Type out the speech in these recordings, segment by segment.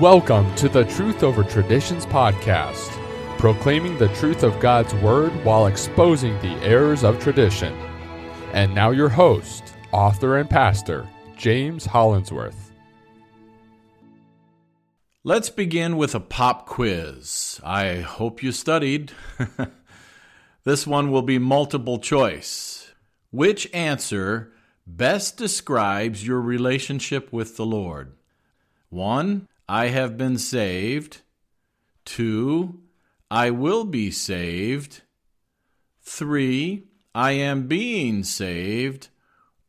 Welcome to the Truth Over Traditions podcast, proclaiming the truth of God's Word while exposing the errors of tradition. And now, your host, author, and pastor, James Hollandsworth. Let's begin with a pop quiz. I hope you studied. this one will be multiple choice. Which answer best describes your relationship with the Lord? One, I have been saved. Two, I will be saved. Three, I am being saved.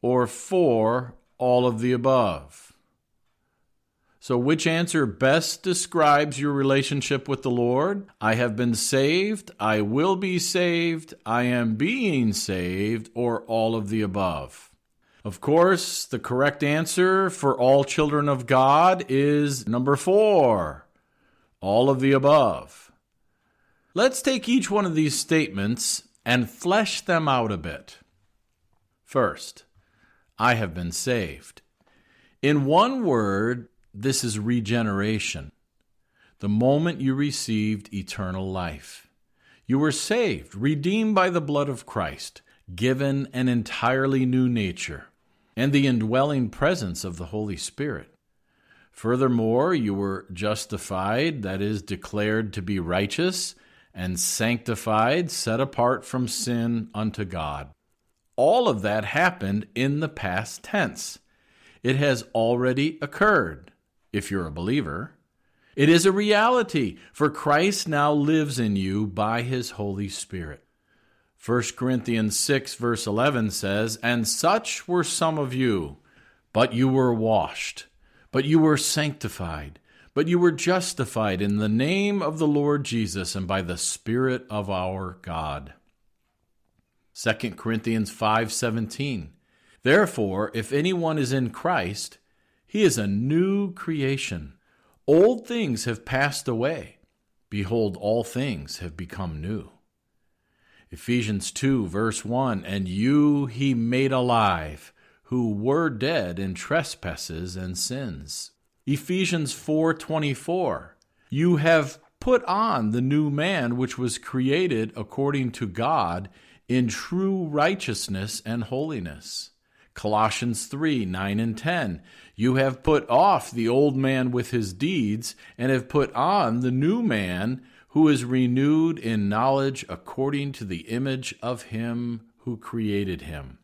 Or four, all of the above. So, which answer best describes your relationship with the Lord? I have been saved, I will be saved, I am being saved, or all of the above? Of course, the correct answer for all children of God is number four all of the above. Let's take each one of these statements and flesh them out a bit. First, I have been saved. In one word, this is regeneration. The moment you received eternal life, you were saved, redeemed by the blood of Christ, given an entirely new nature and the indwelling presence of the Holy Spirit. Furthermore, you were justified, that is, declared to be righteous, and sanctified, set apart from sin unto God. All of that happened in the past tense. It has already occurred, if you're a believer. It is a reality, for Christ now lives in you by his Holy Spirit. 1 Corinthians 6, verse 11 says, And such were some of you, but you were washed, but you were sanctified, but you were justified in the name of the Lord Jesus and by the Spirit of our God. 2 Corinthians 5:17 Therefore if anyone is in Christ he is a new creation. Old things have passed away. Behold all things have become new Ephesians 2, verse 1 And you he made alive, who were dead in trespasses and sins. Ephesians 4:24 You have put on the new man which was created according to God in true righteousness and holiness. Colossians 3 9 and 10. You have put off the old man with his deeds, and have put on the new man who is renewed in knowledge according to the image of him who created him.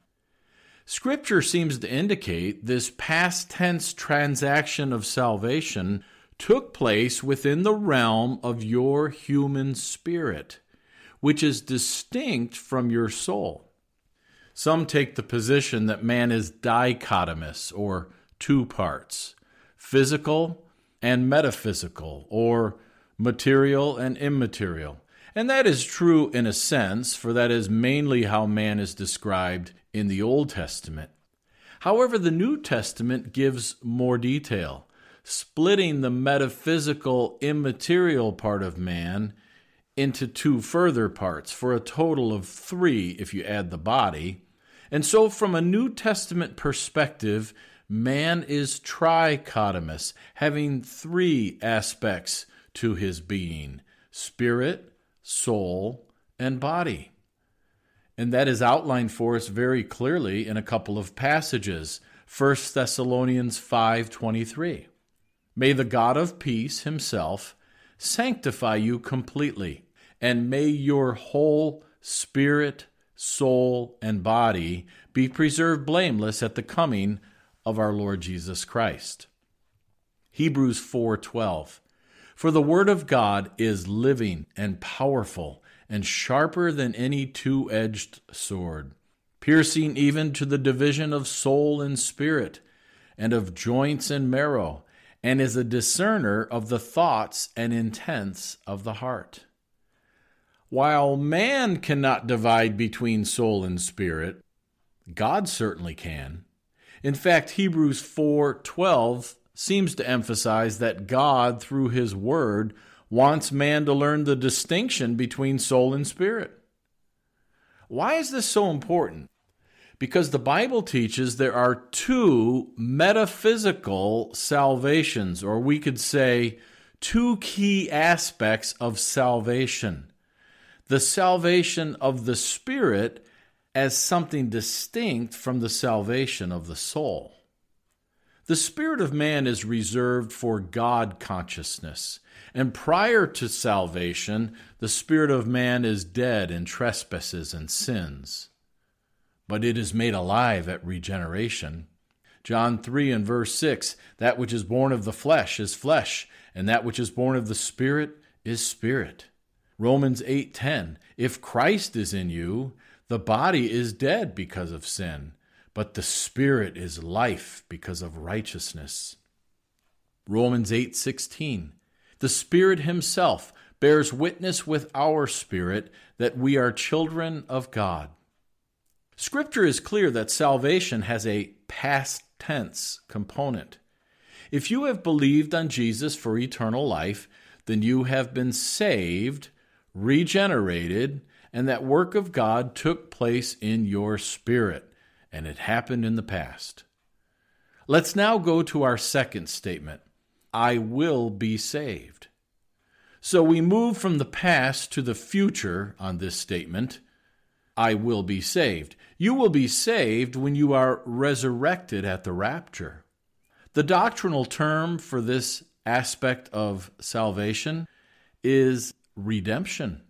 Scripture seems to indicate this past tense transaction of salvation took place within the realm of your human spirit, which is distinct from your soul. Some take the position that man is dichotomous, or two parts physical and metaphysical, or material and immaterial. And that is true in a sense, for that is mainly how man is described in the Old Testament. However, the New Testament gives more detail, splitting the metaphysical, immaterial part of man into two further parts, for a total of three if you add the body. And so, from a New Testament perspective, man is trichotomous, having three aspects to his being spirit, soul, and body. And that is outlined for us very clearly in a couple of passages. 1 Thessalonians 5:23. May the God of peace himself sanctify you completely, and may your whole spirit, soul, and body be preserved blameless at the coming of our Lord Jesus Christ. Hebrews 4:12 for the Word of God is living and powerful and sharper than any two edged sword, piercing even to the division of soul and spirit, and of joints and marrow, and is a discerner of the thoughts and intents of the heart. While man cannot divide between soul and spirit, God certainly can. In fact, Hebrews 4:12 seems to emphasize that God, through His Word, wants man to learn the distinction between soul and spirit. Why is this so important? Because the Bible teaches there are two metaphysical salvations, or we could say two key aspects of salvation the salvation of the spirit as something distinct from the salvation of the soul. The spirit of man is reserved for God consciousness, and prior to salvation, the spirit of man is dead in trespasses and sins. But it is made alive at regeneration. John 3 and verse 6 That which is born of the flesh is flesh, and that which is born of the Spirit is spirit. Romans 8:10 If Christ is in you, the body is dead because of sin, but the spirit is life because of righteousness. Romans 8:16 The Spirit himself bears witness with our spirit that we are children of God. Scripture is clear that salvation has a past tense component. If you have believed on Jesus for eternal life, then you have been saved, regenerated, and that work of God took place in your spirit, and it happened in the past. Let's now go to our second statement I will be saved. So we move from the past to the future on this statement I will be saved. You will be saved when you are resurrected at the rapture. The doctrinal term for this aspect of salvation is redemption.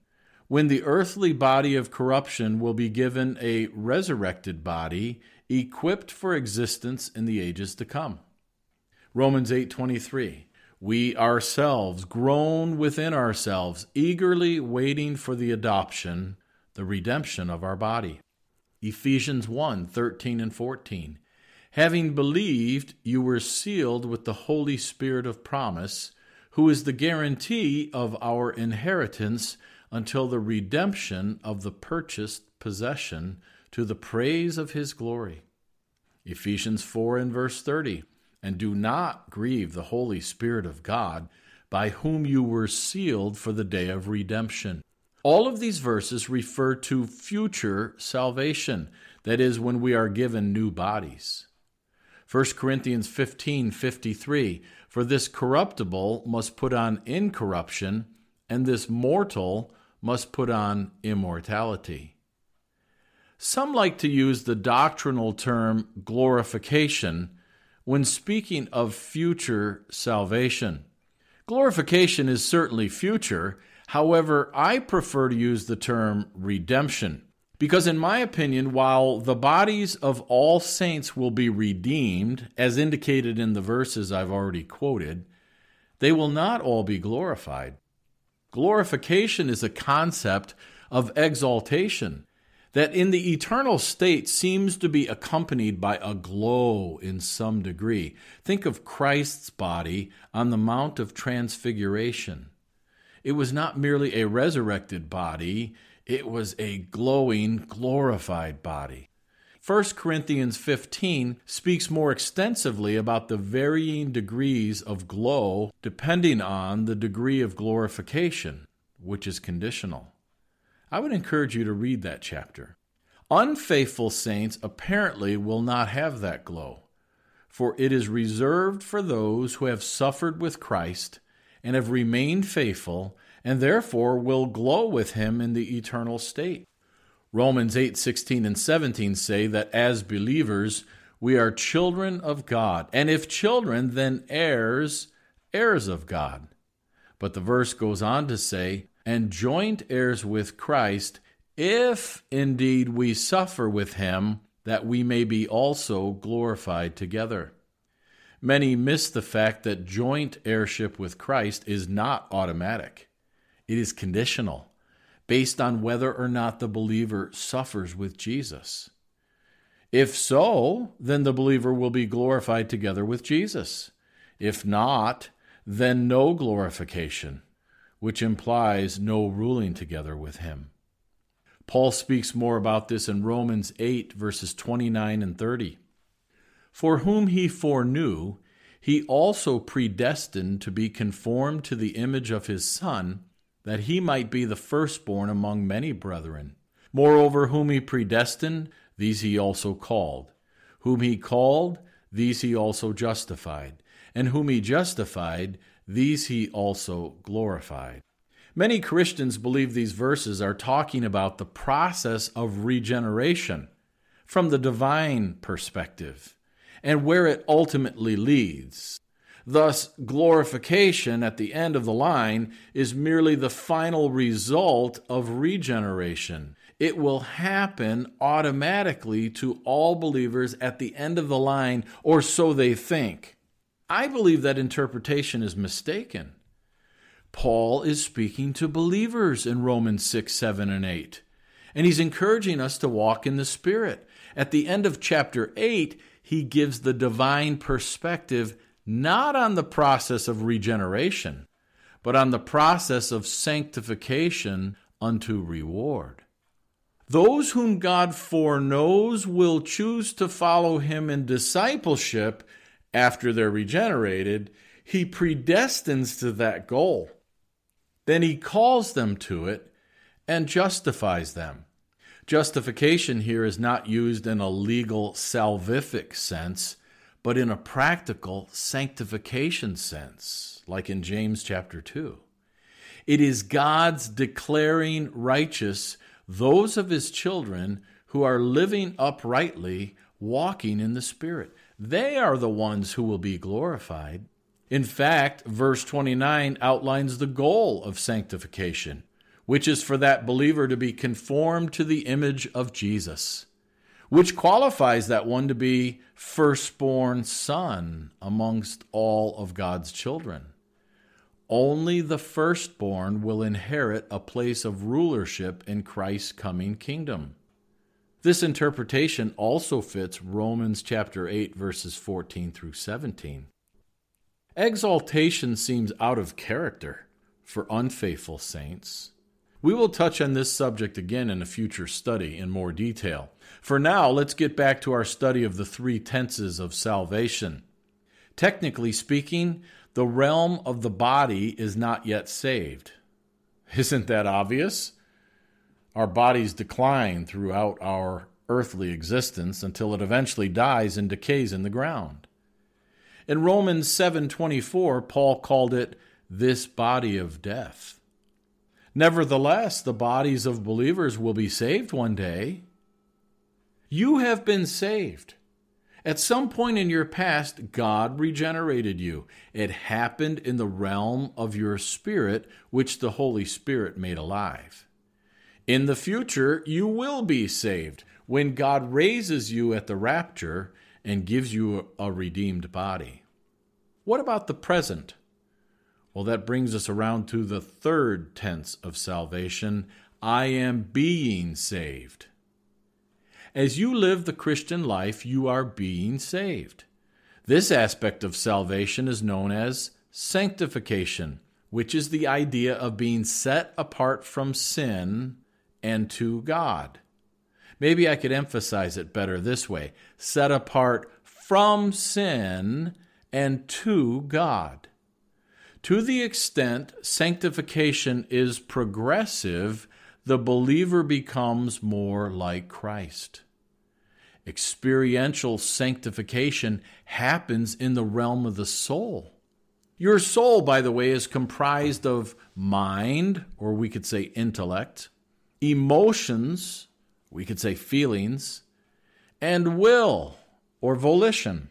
When the earthly body of corruption will be given a resurrected body equipped for existence in the ages to come. Romans 8:23 We ourselves groan within ourselves eagerly waiting for the adoption the redemption of our body. Ephesians 1:13 and 14 Having believed, you were sealed with the Holy Spirit of promise, who is the guarantee of our inheritance until the redemption of the purchased possession to the praise of his glory. Ephesians 4 and verse 30. And do not grieve the Holy Spirit of God, by whom you were sealed for the day of redemption. All of these verses refer to future salvation, that is, when we are given new bodies. 1 Corinthians 15 53 For this corruptible must put on incorruption, and this mortal must put on immortality. Some like to use the doctrinal term glorification when speaking of future salvation. Glorification is certainly future, however, I prefer to use the term redemption. Because, in my opinion, while the bodies of all saints will be redeemed, as indicated in the verses I've already quoted, they will not all be glorified. Glorification is a concept of exaltation that in the eternal state seems to be accompanied by a glow in some degree. Think of Christ's body on the Mount of Transfiguration. It was not merely a resurrected body, it was a glowing, glorified body. 1 Corinthians 15 speaks more extensively about the varying degrees of glow depending on the degree of glorification, which is conditional. I would encourage you to read that chapter. Unfaithful saints apparently will not have that glow, for it is reserved for those who have suffered with Christ and have remained faithful and therefore will glow with him in the eternal state. Romans 8:16 and 17 say that as believers we are children of God, and if children then heirs, heirs of God. But the verse goes on to say, and joint heirs with Christ, if indeed we suffer with him, that we may be also glorified together. Many miss the fact that joint heirship with Christ is not automatic. It is conditional, based on whether or not the believer suffers with Jesus. If so, then the believer will be glorified together with Jesus. If not, then no glorification, which implies no ruling together with him. Paul speaks more about this in Romans 8, verses 29 and 30. For whom he foreknew, he also predestined to be conformed to the image of his Son that he might be the firstborn among many brethren. Moreover, whom he predestined, these he also called. Whom he called, these he also justified. And whom he justified, these he also glorified. Many Christians believe these verses are talking about the process of regeneration from the divine perspective and where it ultimately leads. Thus, glorification at the end of the line is merely the final result of regeneration. It will happen automatically to all believers at the end of the line, or so they think. I believe that interpretation is mistaken. Paul is speaking to believers in Romans 6, 7, and 8. And he's encouraging us to walk in the Spirit. At the end of chapter 8, he gives the divine perspective not on the process of regeneration, but on the process of sanctification unto reward. Those whom God foreknows will choose to follow him in discipleship after they're regenerated. He predestines to that goal. Then he calls them to it and justifies them. Justification here is not used in a legal salvific sense, but in a practical sanctification sense, like in James chapter 2. It is God's declaring righteous those of his children who are living uprightly, walking in the Spirit. They are the ones who will be glorified. In fact, verse 29 outlines the goal of sanctification, which is for that believer to be conformed to the image of Jesus, which qualifies that one to be firstborn son amongst all of God's children. Only the firstborn will inherit a place of rulership in Christ's coming kingdom. This interpretation also fits Romans chapter 8 verses 14 through 17. Exaltation seems out of character for unfaithful saints. We will touch on this subject again in a future study in more detail. For now, let's get back to our study of the three tenses of salvation. Technically speaking, the realm of the body is not yet saved. Isn't that obvious? Our bodies decline throughout our earthly existence until it eventually dies and decays in the ground. In Romans 7:24, Paul called it this body of death. Nevertheless, the bodies of believers will be saved one day. You have been saved. At some point in your past, God regenerated you. It happened in the realm of your spirit, which the Holy Spirit made alive. In the future, you will be saved when God raises you at the rapture and gives you a redeemed body. What about the present? Well, that brings us around to the third tense of salvation I am being saved. As you live the Christian life, you are being saved. This aspect of salvation is known as sanctification, which is the idea of being set apart from sin and to God. Maybe I could emphasize it better this way set apart from sin and to God. To the extent sanctification is progressive, the believer becomes more like Christ. Experiential sanctification happens in the realm of the soul. Your soul, by the way, is comprised of mind, or we could say intellect, emotions, we could say feelings, and will or volition.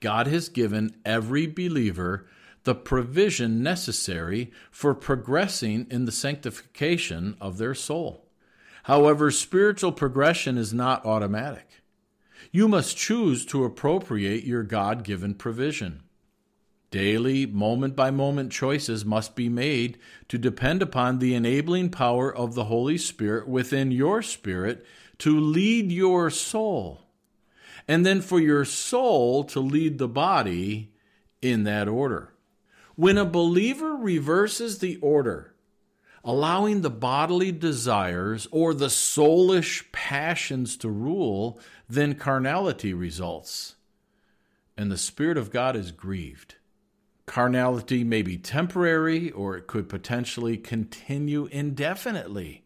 God has given every believer the provision necessary for progressing in the sanctification of their soul. However, spiritual progression is not automatic. You must choose to appropriate your God given provision. Daily, moment by moment choices must be made to depend upon the enabling power of the Holy Spirit within your spirit to lead your soul, and then for your soul to lead the body in that order. When a believer reverses the order, allowing the bodily desires or the soulish passions to rule, then carnality results, and the Spirit of God is grieved. Carnality may be temporary or it could potentially continue indefinitely.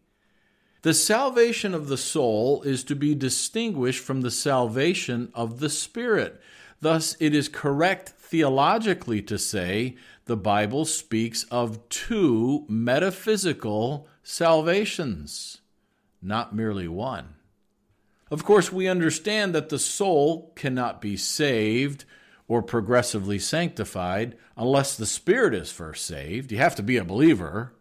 The salvation of the soul is to be distinguished from the salvation of the spirit. Thus, it is correct theologically to say the Bible speaks of two metaphysical salvations, not merely one. Of course, we understand that the soul cannot be saved or progressively sanctified unless the spirit is first saved. You have to be a believer.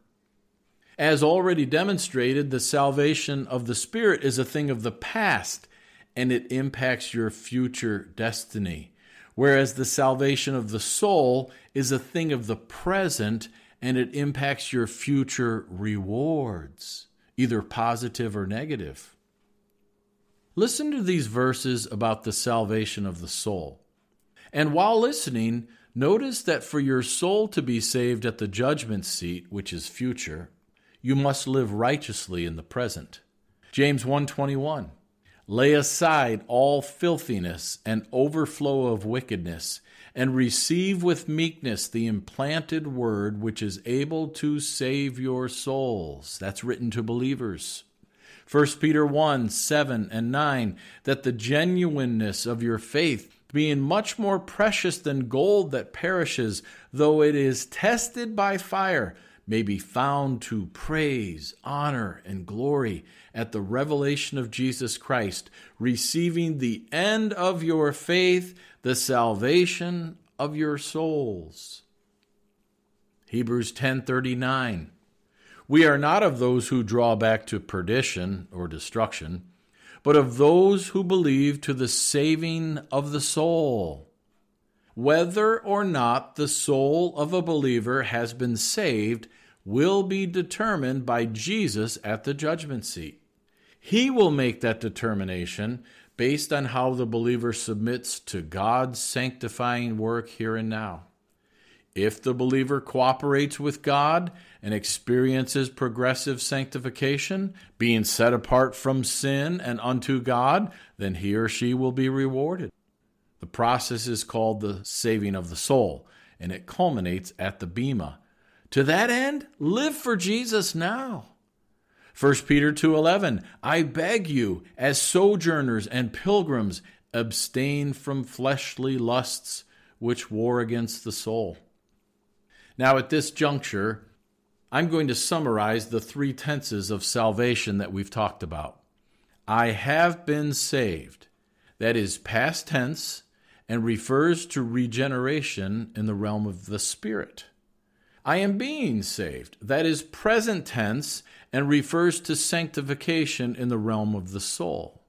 As already demonstrated, the salvation of the spirit is a thing of the past and it impacts your future destiny. Whereas the salvation of the soul is a thing of the present and it impacts your future rewards, either positive or negative. Listen to these verses about the salvation of the soul. And while listening, notice that for your soul to be saved at the judgment seat, which is future, you must live righteously in the present. James 121 Lay aside all filthiness and overflow of wickedness, and receive with meekness the implanted word which is able to save your souls. That's written to believers. 1 Peter 1 7 and 9, that the genuineness of your faith, being much more precious than gold that perishes, though it is tested by fire, may be found to praise, honor, and glory at the revelation of Jesus Christ, receiving the end of your faith, the salvation of your souls. Hebrews 10:39 We are not of those who draw back to perdition or destruction, but of those who believe to the saving of the soul whether or not the soul of a believer has been saved will be determined by Jesus at the judgment seat. He will make that determination based on how the believer submits to God's sanctifying work here and now. If the believer cooperates with God and experiences progressive sanctification, being set apart from sin and unto God, then he or she will be rewarded. The process is called the saving of the soul, and it culminates at the Bema. To that end, live for Jesus now. 1 Peter 2:11 I beg you as sojourners and pilgrims abstain from fleshly lusts which war against the soul. Now at this juncture I'm going to summarize the three tenses of salvation that we've talked about. I have been saved. That is past tense and refers to regeneration in the realm of the Spirit. I am being saved. That is present tense and refers to sanctification in the realm of the soul.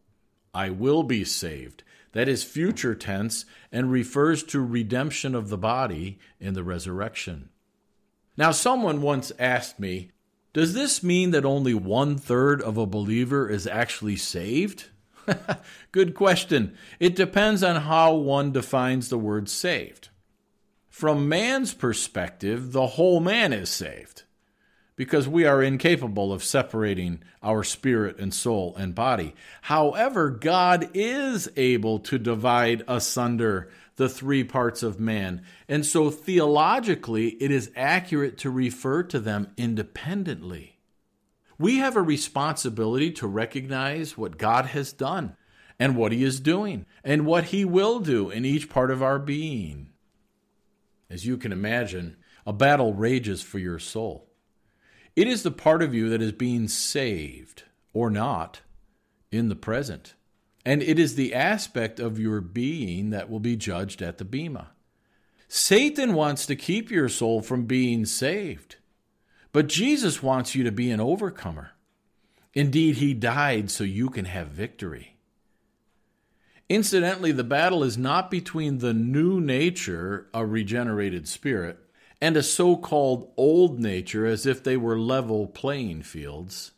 I will be saved. That is future tense and refers to redemption of the body in the resurrection. Now, someone once asked me, Does this mean that only one third of a believer is actually saved? Good question. It depends on how one defines the word saved. From man's perspective, the whole man is saved because we are incapable of separating our spirit and soul and body. However, God is able to divide asunder the three parts of man. And so theologically, it is accurate to refer to them independently. We have a responsibility to recognize what God has done and what He is doing and what He will do in each part of our being. As you can imagine, a battle rages for your soul. It is the part of you that is being saved or not in the present. And it is the aspect of your being that will be judged at the Bema. Satan wants to keep your soul from being saved. But Jesus wants you to be an overcomer. Indeed, he died so you can have victory. Incidentally, the battle is not between the new nature, a regenerated spirit, and a so called old nature as if they were level playing fields.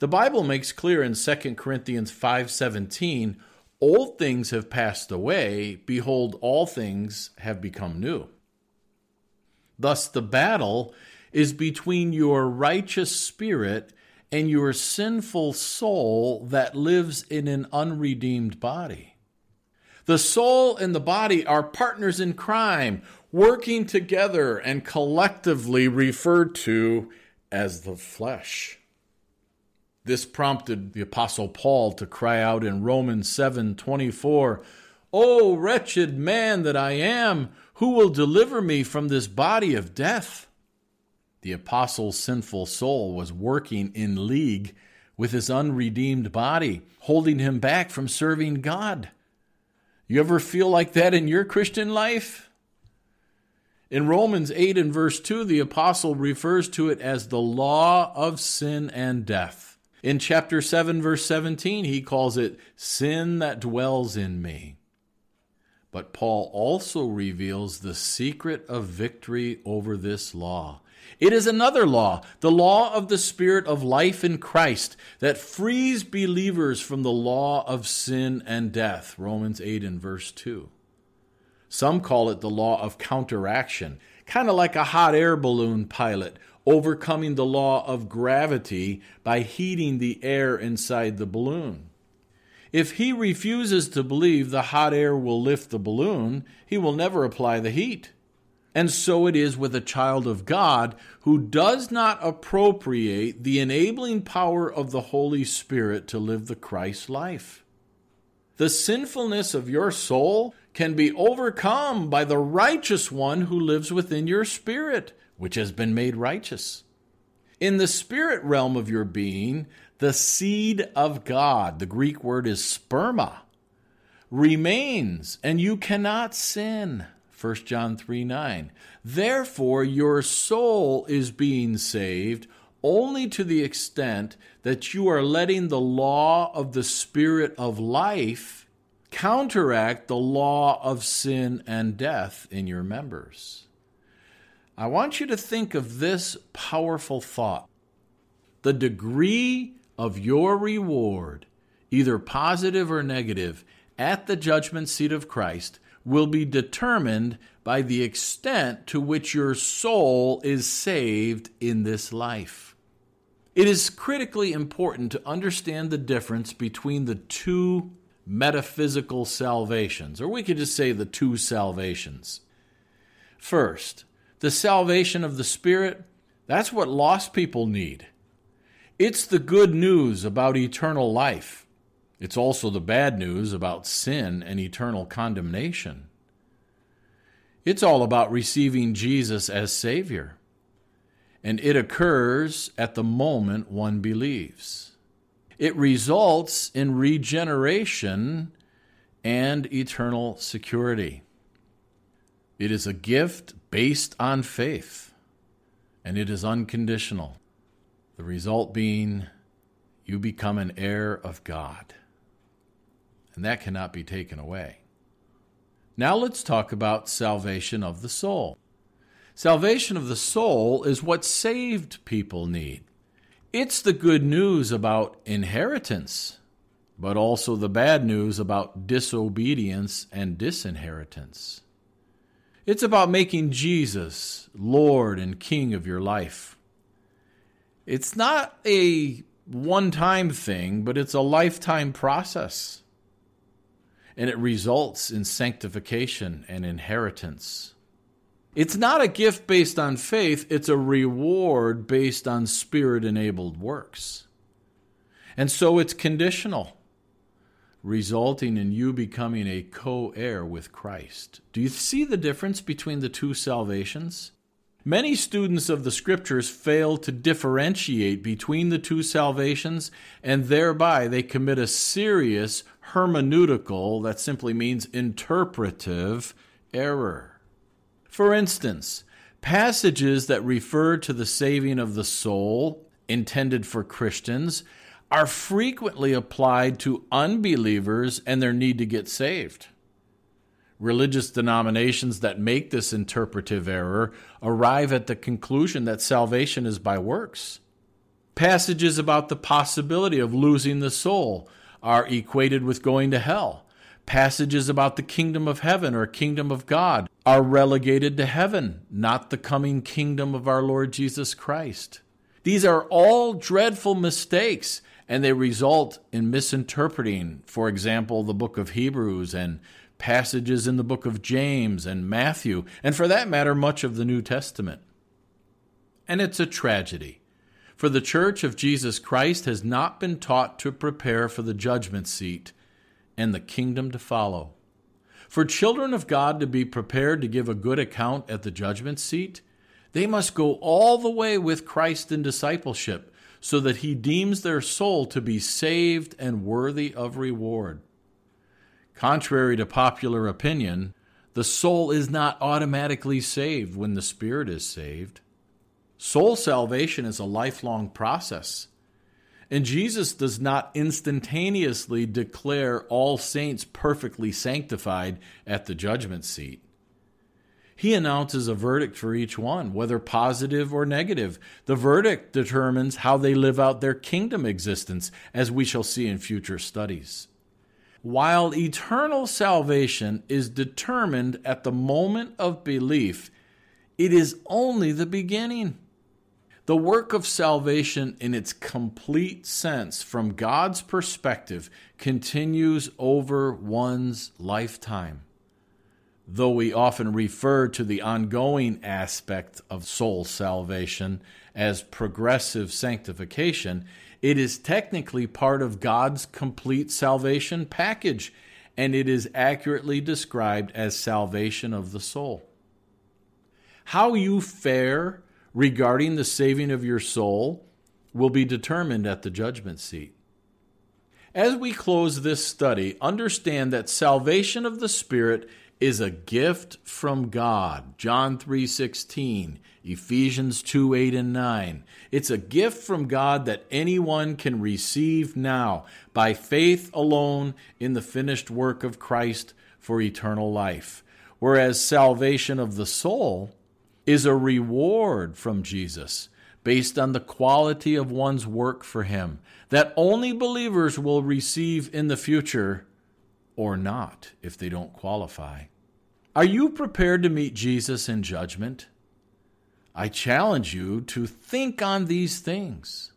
The Bible makes clear in 2 Corinthians 5:17, old things have passed away, behold all things have become new. Thus the battle is between your righteous spirit and your sinful soul that lives in an unredeemed body. The soul and the body are partners in crime, working together and collectively referred to as the flesh. This prompted the apostle Paul to cry out in Romans 7:24, "O wretched man that I am, who will deliver me from this body of death?" The apostle's sinful soul was working in league with his unredeemed body, holding him back from serving God. You ever feel like that in your Christian life? In Romans 8 and verse 2, the apostle refers to it as the law of sin and death. In chapter 7, verse 17, he calls it sin that dwells in me. But Paul also reveals the secret of victory over this law. It is another law, the law of the Spirit of life in Christ, that frees believers from the law of sin and death. Romans 8 and verse 2. Some call it the law of counteraction, kind of like a hot air balloon pilot overcoming the law of gravity by heating the air inside the balloon. If he refuses to believe the hot air will lift the balloon, he will never apply the heat. And so it is with a child of God who does not appropriate the enabling power of the Holy Spirit to live the Christ life. The sinfulness of your soul can be overcome by the righteous one who lives within your spirit, which has been made righteous. In the spirit realm of your being, the seed of God, the Greek word is sperma, remains, and you cannot sin. 1 John 3 9. Therefore, your soul is being saved only to the extent that you are letting the law of the Spirit of life counteract the law of sin and death in your members. I want you to think of this powerful thought. The degree of your reward, either positive or negative, at the judgment seat of Christ will be determined by the extent to which your soul is saved in this life. It is critically important to understand the difference between the two metaphysical salvations, or we could just say the two salvations. First, the salvation of the Spirit, that's what lost people need. It's the good news about eternal life. It's also the bad news about sin and eternal condemnation. It's all about receiving Jesus as Savior. And it occurs at the moment one believes. It results in regeneration and eternal security. It is a gift based on faith, and it is unconditional. The result being you become an heir of God and that cannot be taken away. Now let's talk about salvation of the soul. Salvation of the soul is what saved people need. It's the good news about inheritance, but also the bad news about disobedience and disinheritance. It's about making Jesus Lord and King of your life. It's not a one time thing, but it's a lifetime process and it results in sanctification and inheritance. It's not a gift based on faith, it's a reward based on spirit enabled works. And so it's conditional, resulting in you becoming a co heir with Christ. Do you see the difference between the two salvations? Many students of the scriptures fail to differentiate between the two salvations, and thereby they commit a serious hermeneutical, that simply means interpretive, error. For instance, passages that refer to the saving of the soul, intended for Christians, are frequently applied to unbelievers and their need to get saved. Religious denominations that make this interpretive error arrive at the conclusion that salvation is by works. Passages about the possibility of losing the soul are equated with going to hell. Passages about the kingdom of heaven or kingdom of God are relegated to heaven, not the coming kingdom of our Lord Jesus Christ. These are all dreadful mistakes, and they result in misinterpreting, for example, the book of Hebrews and passages in the book of James and Matthew, and for that matter, much of the New Testament. And it's a tragedy. For the church of Jesus Christ has not been taught to prepare for the judgment seat and the kingdom to follow. For children of God to be prepared to give a good account at the judgment seat, they must go all the way with Christ in discipleship, so that he deems their soul to be saved and worthy of reward. Contrary to popular opinion, the soul is not automatically saved when the spirit is saved. Soul salvation is a lifelong process. And Jesus does not instantaneously declare all saints perfectly sanctified at the judgment seat. He announces a verdict for each one, whether positive or negative. The verdict determines how they live out their kingdom existence, as we shall see in future studies. While eternal salvation is determined at the moment of belief, it is only the beginning. The work of salvation, in its complete sense, from God's perspective, continues over one's lifetime. Though we often refer to the ongoing aspect of soul salvation as progressive sanctification, it is technically part of God's complete salvation package, and it is accurately described as salvation of the soul. How you fare regarding the saving of your soul will be determined at the judgment seat. As we close this study, understand that salvation of the Spirit is a gift from God. John 3:16, Ephesians 2, 8 and 9. It's a gift from God that anyone can receive now by faith alone in the finished work of Christ for eternal life. Whereas salvation of the soul is a reward from Jesus based on the quality of one's work for Him that only believers will receive in the future or not if they don't qualify. Are you prepared to meet Jesus in judgment? I challenge you to think on these things.